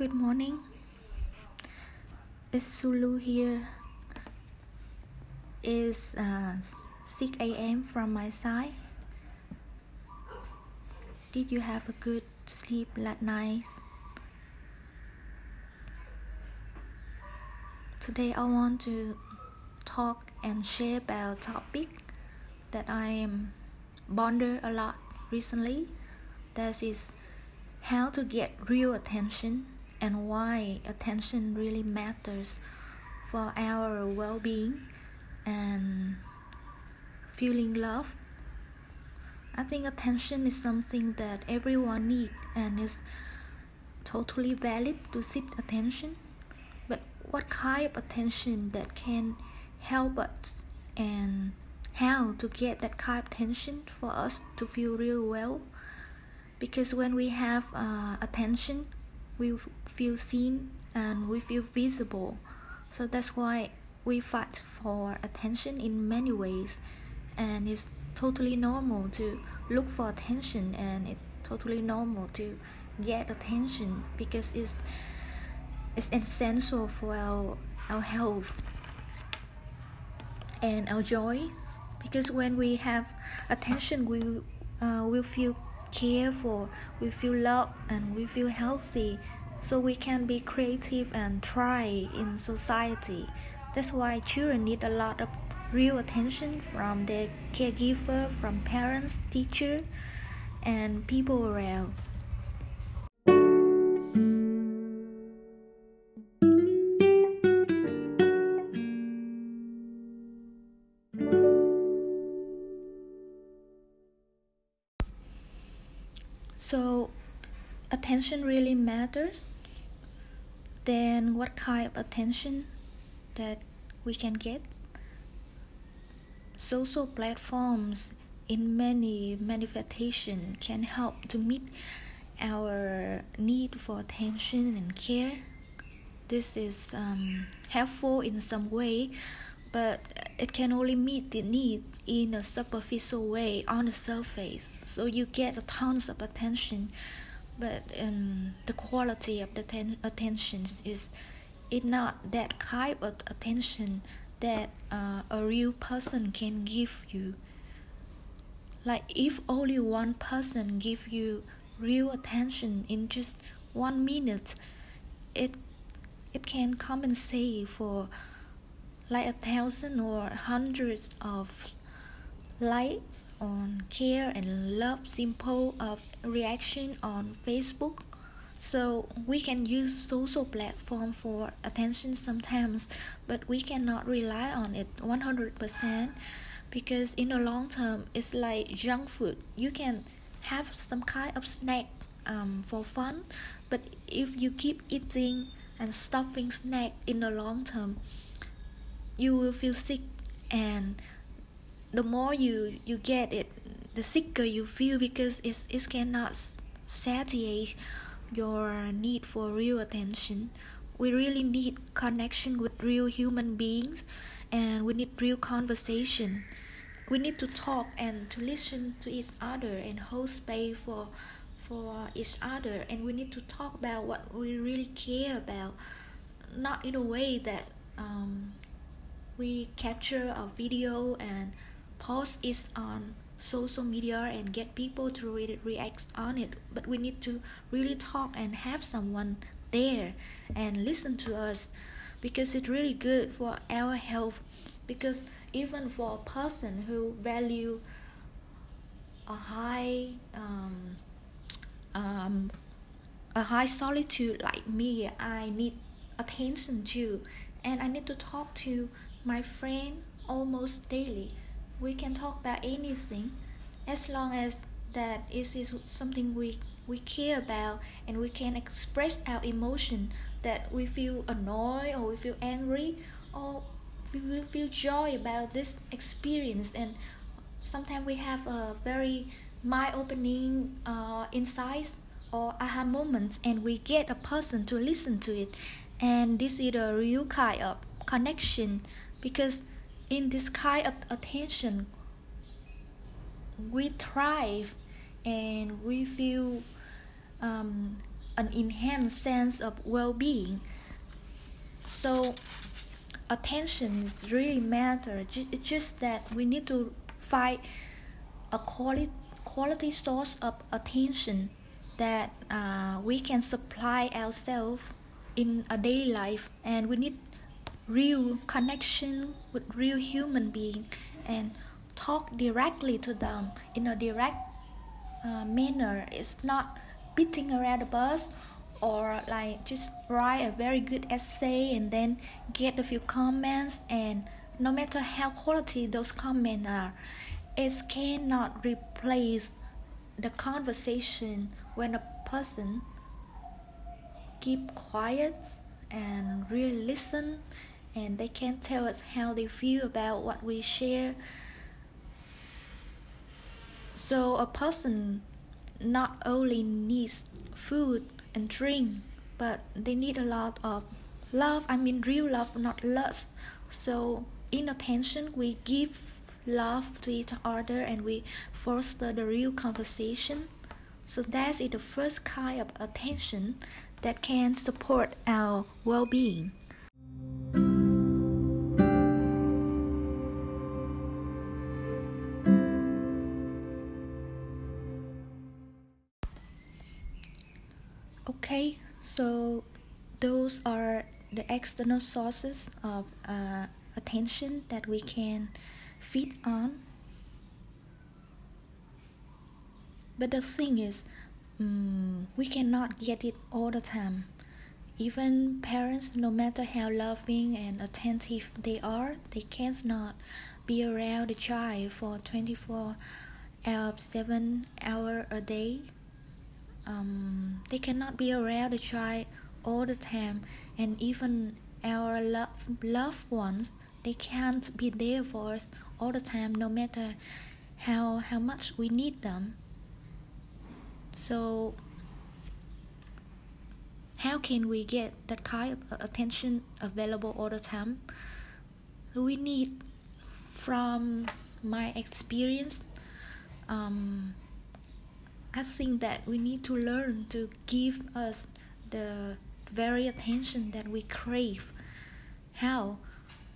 Good morning. It's Zulu here. It's uh, 6 a.m. from my side. Did you have a good sleep last night? Today I want to talk and share about a topic that I am ponder a lot recently. That is how to get real attention and why attention really matters for our well-being and feeling love. I think attention is something that everyone needs and is totally valid to seek attention. But what kind of attention that can help us and how to get that kind of attention for us to feel real well? Because when we have uh, attention we feel seen and we feel visible. So that's why we fight for attention in many ways, and it's totally normal to look for attention, and it's totally normal to get attention because it's it's essential for our our health and our joy. Because when we have attention, we uh, will feel care for, we feel loved, and we feel healthy. So we can be creative and try in society. That's why children need a lot of real attention from their caregiver, from parents, teacher, and people around. Attention really matters. Then, what kind of attention that we can get? Social platforms in many manifestation can help to meet our need for attention and care. This is um, helpful in some way, but it can only meet the need in a superficial way on the surface. So you get tons of attention, but um, the quality of the ten- attention is it not that kind of attention that uh, a real person can give you. Like if only one person give you real attention in just one minute, it it can compensate for like a thousand or hundreds of likes on care and love simple of reaction on facebook. So we can use social platform for attention sometimes but we cannot rely on it 100% because in the long term it's like junk food. You can have some kind of snack um, for fun but if you keep eating and stuffing snack in the long term you will feel sick and the more you you get it the sicker you feel because it's, it cannot satiate your need for real attention. We really need connection with real human beings and we need real conversation. We need to talk and to listen to each other and hold space for for each other. And we need to talk about what we really care about not in a way that um, we capture a video and post it on social media and get people to re- react on it. But we need to really talk and have someone there and listen to us because it's really good for our health. Because even for a person who value a high um, um, a high solitude like me i need attention too. And i need to talk to my friend almost daily. We can talk about anything as long as that is something we we care about and we can express our emotion that we feel annoyed or we feel angry or we will feel joy about this experience. And sometimes we have a very mind opening uh, insights or aha moments and we get a person to listen to it. And this is a real kind of connection because in this kind of attention we thrive and we feel um, an enhanced sense of well-being. So attention is really matter. It's just that we need to find a quality quality source of attention that uh, we can supply ourselves in a daily life and we need real connection with real human being and talk directly to them in a direct uh, manner. It's not beating around the bush or like just write a very good essay and then get a few comments. And no matter how quality those comments are it cannot replace the conversation when a person keep quiet and really listen and they can tell us how they feel about what we share so a person not only needs food and drink but they need a lot of love i mean real love not lust so in attention we give love to each other and we foster the real conversation. So that is the first kind of attention that can support our well-being. Okay, so those are the external sources of uh, attention that we can feed on. But the thing is, um, we cannot get it all the time. Even parents, no matter how loving and attentive they are, they cannot be around the child for 24 hours, 7 hours a day. Um, they cannot be around the child all the time, and even our love, loved ones they can't be there for us all the time no matter how how much we need them. So how can we get that kind of attention available all the time? We need from my experience um, i think that we need to learn to give us the very attention that we crave how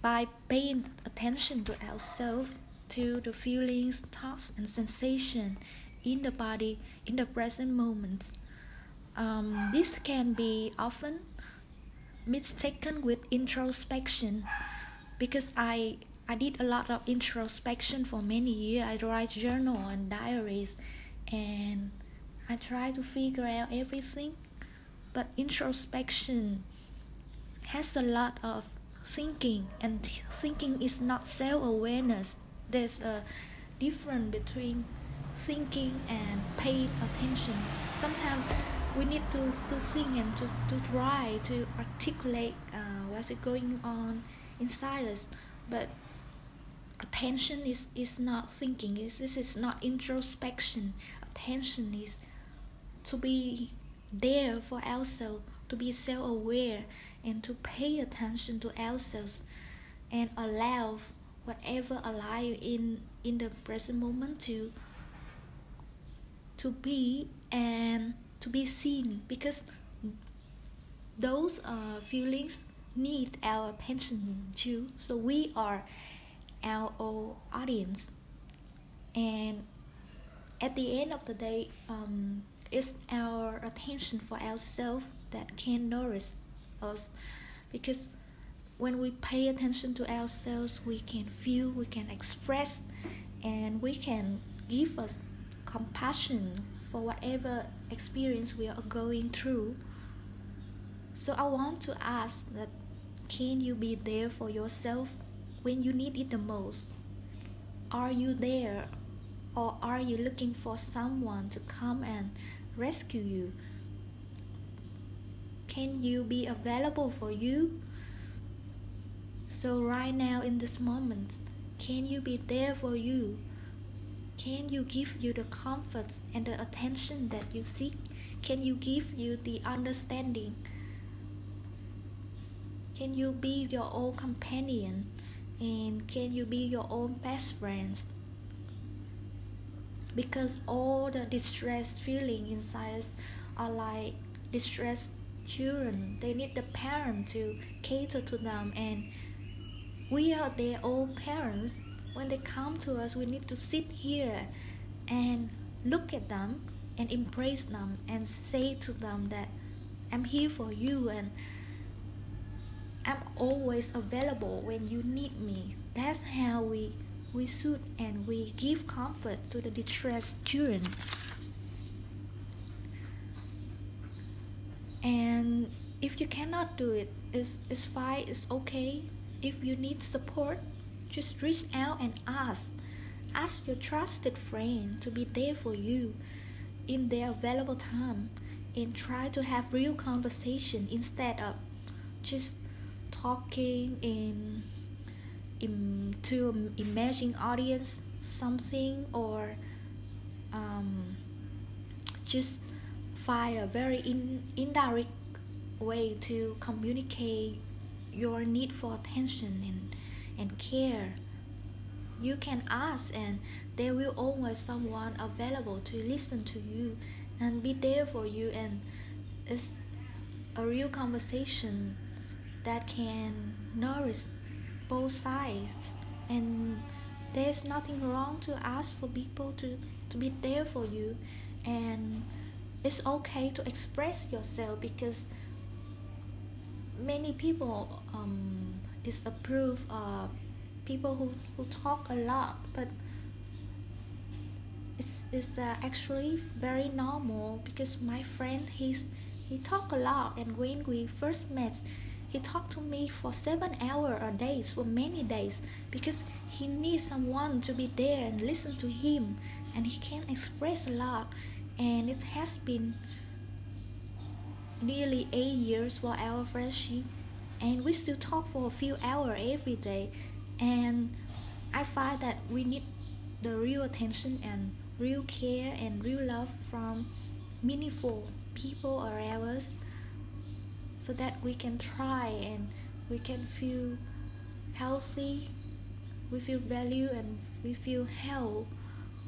by paying attention to ourselves, to the feelings, thoughts, and sensation in the body in the present moment. Um, this can be often mistaken with introspection because I I did a lot of introspection for many years. I write journal and diaries, and I try to figure out everything. But introspection has a lot of thinking and thinking is not self-awareness. There's a difference between thinking and paying attention. Sometimes we need to, to think and to, to try to articulate uh, what's going on inside us. But attention is, is not thinking is this is not introspection. Attention is to be there for ourselves to be self-aware and to pay attention to ourselves and allow whatever alive in in the present moment to to be and to be seen. Because those uh, feelings need our attention too. So we are our audience. And at the end of the day um, it's our attention for ourselves that can nourish us. Because when we pay attention to ourselves we can feel we can express and we can give us compassion for whatever experience we are going through. So i want to ask that can you be there for yourself when you need it the most are you there or are you looking for someone to come and rescue you? Can you be available for you? So right now in this moment can you be there for you? Can you give you the comfort and the attention that you seek? Can you give you the understanding? Can you be your own companion and can you be your own best friends? Because all the distressed feeling inside us are like distressed children. They need the parent to cater to them. And we are their own parents. When they come to us we need to sit here and look at them and embrace them and say to them that i'm here for you and i'm always available when you need me. That's how we we should and we give comfort to the distressed children. And if you cannot do it it's, it's fine it's okay. If you need support just reach out and ask. Ask your trusted friend to be there for you in their available time and try to have real conversation instead of just talking in, in to imagine audience something or um, just find a very in, indirect way to communicate your need for attention and, and care. You can ask and there will always someone available to listen to you and be there for you and it's a real conversation that can nourish both sides. And there's nothing wrong to ask for people to, to be there for you. And it's okay to express yourself because many people um, disapprove of people who, who talk a lot. But it's, it's uh, actually very normal because my friend he's he talk a lot. And when we first met he talked to me for seven hours a day for many days because he needs someone to be there and listen to him. And he can express a lot. And it has been nearly eight years for our friendship. And we still talk for a few hours every day. And i find that we need the real attention and real care and real love from meaningful people around us so that we can try and we can feel healthy we feel value and we feel held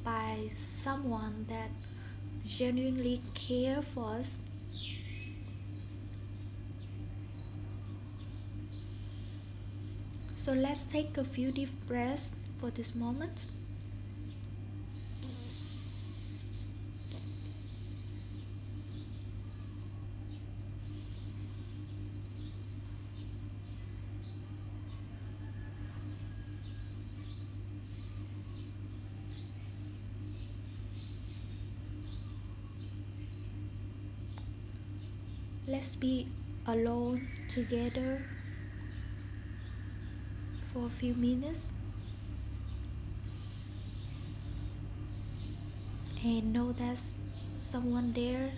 by someone that genuinely care for us. So let's take a few deep breaths for this moment let's be alone together for a few minutes. And know there's someone there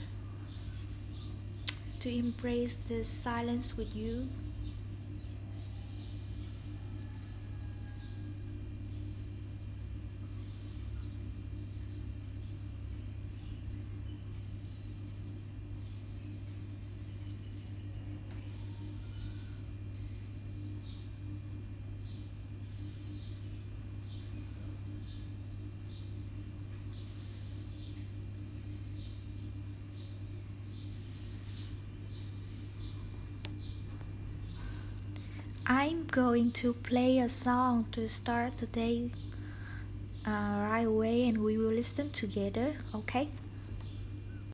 to embrace the silence with you I'm going to play a song to start the day uh, right away and we will listen together, okay?